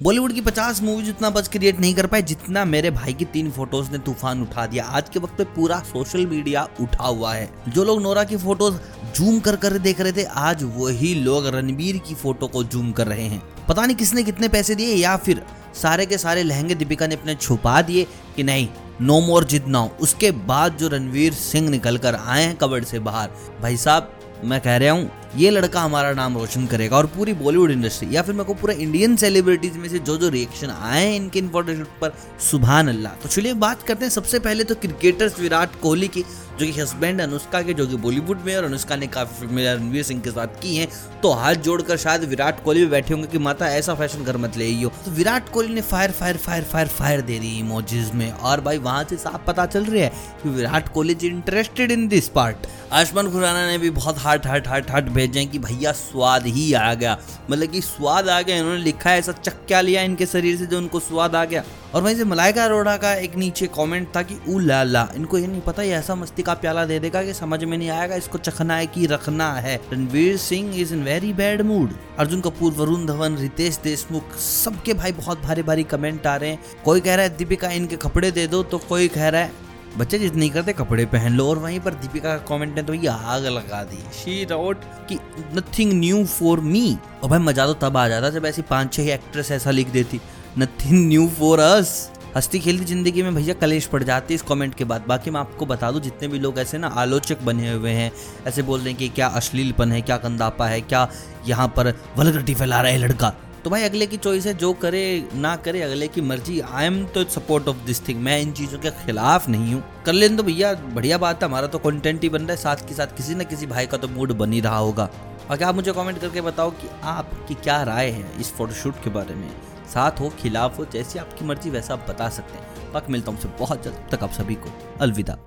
बॉलीवुड की 50 मूवीज़ उतना बज क्रिएट नहीं कर पाए, जितना मेरे भाई की तीन फ़ोटोज़ ने तूफ़ान उठा दिया। आज के वक्त पे पूरा सोशल मीडिया उठा हुआ है। जो लोग नोरा की फ़ोटोज़ जूम कर कर देख रहे थे, आज वही लोग रणबीर की फ़ोटो को जूम कर रहे हैं। पता नहीं किसने कितने पैसे दिए, या फिर सारे के सारे लहंगे दीपिका ने अपने छुपा दिए कि नहीं नो मोर जिद नाउ उसके बाद जो रणवीर सिंह निकल कर आए हैं कबड़ से बाहर, भाई साहब, मैं कह रहा हूँ ये लड़का हमारा नाम रोशन करेगा और पूरी बॉलीवुड इंडस्ट्री या फिर मेरे को पूरा इंडियन सेलिब्रिटीज में से जो जो रिएक्शन आए हैं इनके इन्फॉर्मेशन पर सुबह अल्लाह। तो चलिए बात करते हैं। सबसे पहले तो क्रिकेटर्स विराट कोहली की। जो कि हस्बैंड अनुष्का के, जो कि बॉलीवुड में और अनुष्का ने काफ़ी फ़िल्में रणवीर सिंह के साथ की हैं। तो हाथ जोड़कर शायद विराट कोहली भी बैठे होंगे कि माता, ऐसा फ़ैशन घर मत ले हो तो विराट कोहली ने fire fire fire fire fire दे दी इमोजीज में। और भाई, वहाँ से साफ़ पता चल रहा है कि Virat Kohli is interested in this part Ayushmann Khurrana ने भी बहुत हार्ट हार्ट हार्ट हार्ट भेजे कि भैया, स्वाद ही आ गया। मतलब कि स्वाद आ गया, इन्होंने लिखा है, ऐसा चक्का लिया इनके शरीर से जो उनको स्वाद आ गया। और वहीं से मलाइका अरोड़ा का एक नीचे कमेंट था कि ऊ ला ला, इनको ये नहीं पता, ये ऐसा मस्ती का प्याला दे देगा कि समझ में नहीं आएगा, इसको चखना है कि रखना है। Ranveer Singh is in very bad mood Arjun Kapoor, Varun Dhawan, Riteish Deshmukh, सबके भाई बहुत भारी भारी कमेंट आ रहे हैं। कोई कह रहा है, दीपिका इनके कपड़े दे दो तो कोई कह रहा है, बच्चे जिद नहीं करते, कपड़े पहन लो। और वहीं पर दीपिका का कमेंट ने तो ये आग लगा दी। शी रोट कि नथिंग न्यू फॉर मी और भाई मज़ा तो तब आ जाता जब ऐसी पाँच छह एक्ट्रेस ऐसा लिख देती। नथिंग न्यू फॉर अस हंसती खेलती ज़िंदगी में भैया कलेश पड़ जाती इस कमेंट के बाद। बाकी मैं आपको बता दूँ, जितने भी लोग ऐसे ना आलोचक बने हुए हैं, ऐसे बोल रहे हैं कि क्या अश्लीलपन है, क्या कंदापा है, क्या यहाँ पर वलगटी फैला रहा है लड़का। तो भाई अगले की चॉइस है, जो करे, ना करे, अगले की मर्ज़ी। आई एम तो सपोर्ट ऑफ़ दिस थिंग मैं इन चीज़ों के खिलाफ नहीं हूँ। कर लेने तो भैया, बढ़िया बात है, हमारा तो कंटेंट ही बन रहा है। साथ के साथ किसी न किसी भाई का तो मूड बन ही रहा होगा। क्या आप मुझे कमेंट करके बताओ कि आपकी क्या राय है इस फोटोशूट के बारे में। साथ हो, खिलाफ हो, जैसी आपकी मर्ज़ी, वैसा आप बता सकते हैं। वक्त मिलता हूँ बहुत जल्द। तक आप सभी को अलविदा।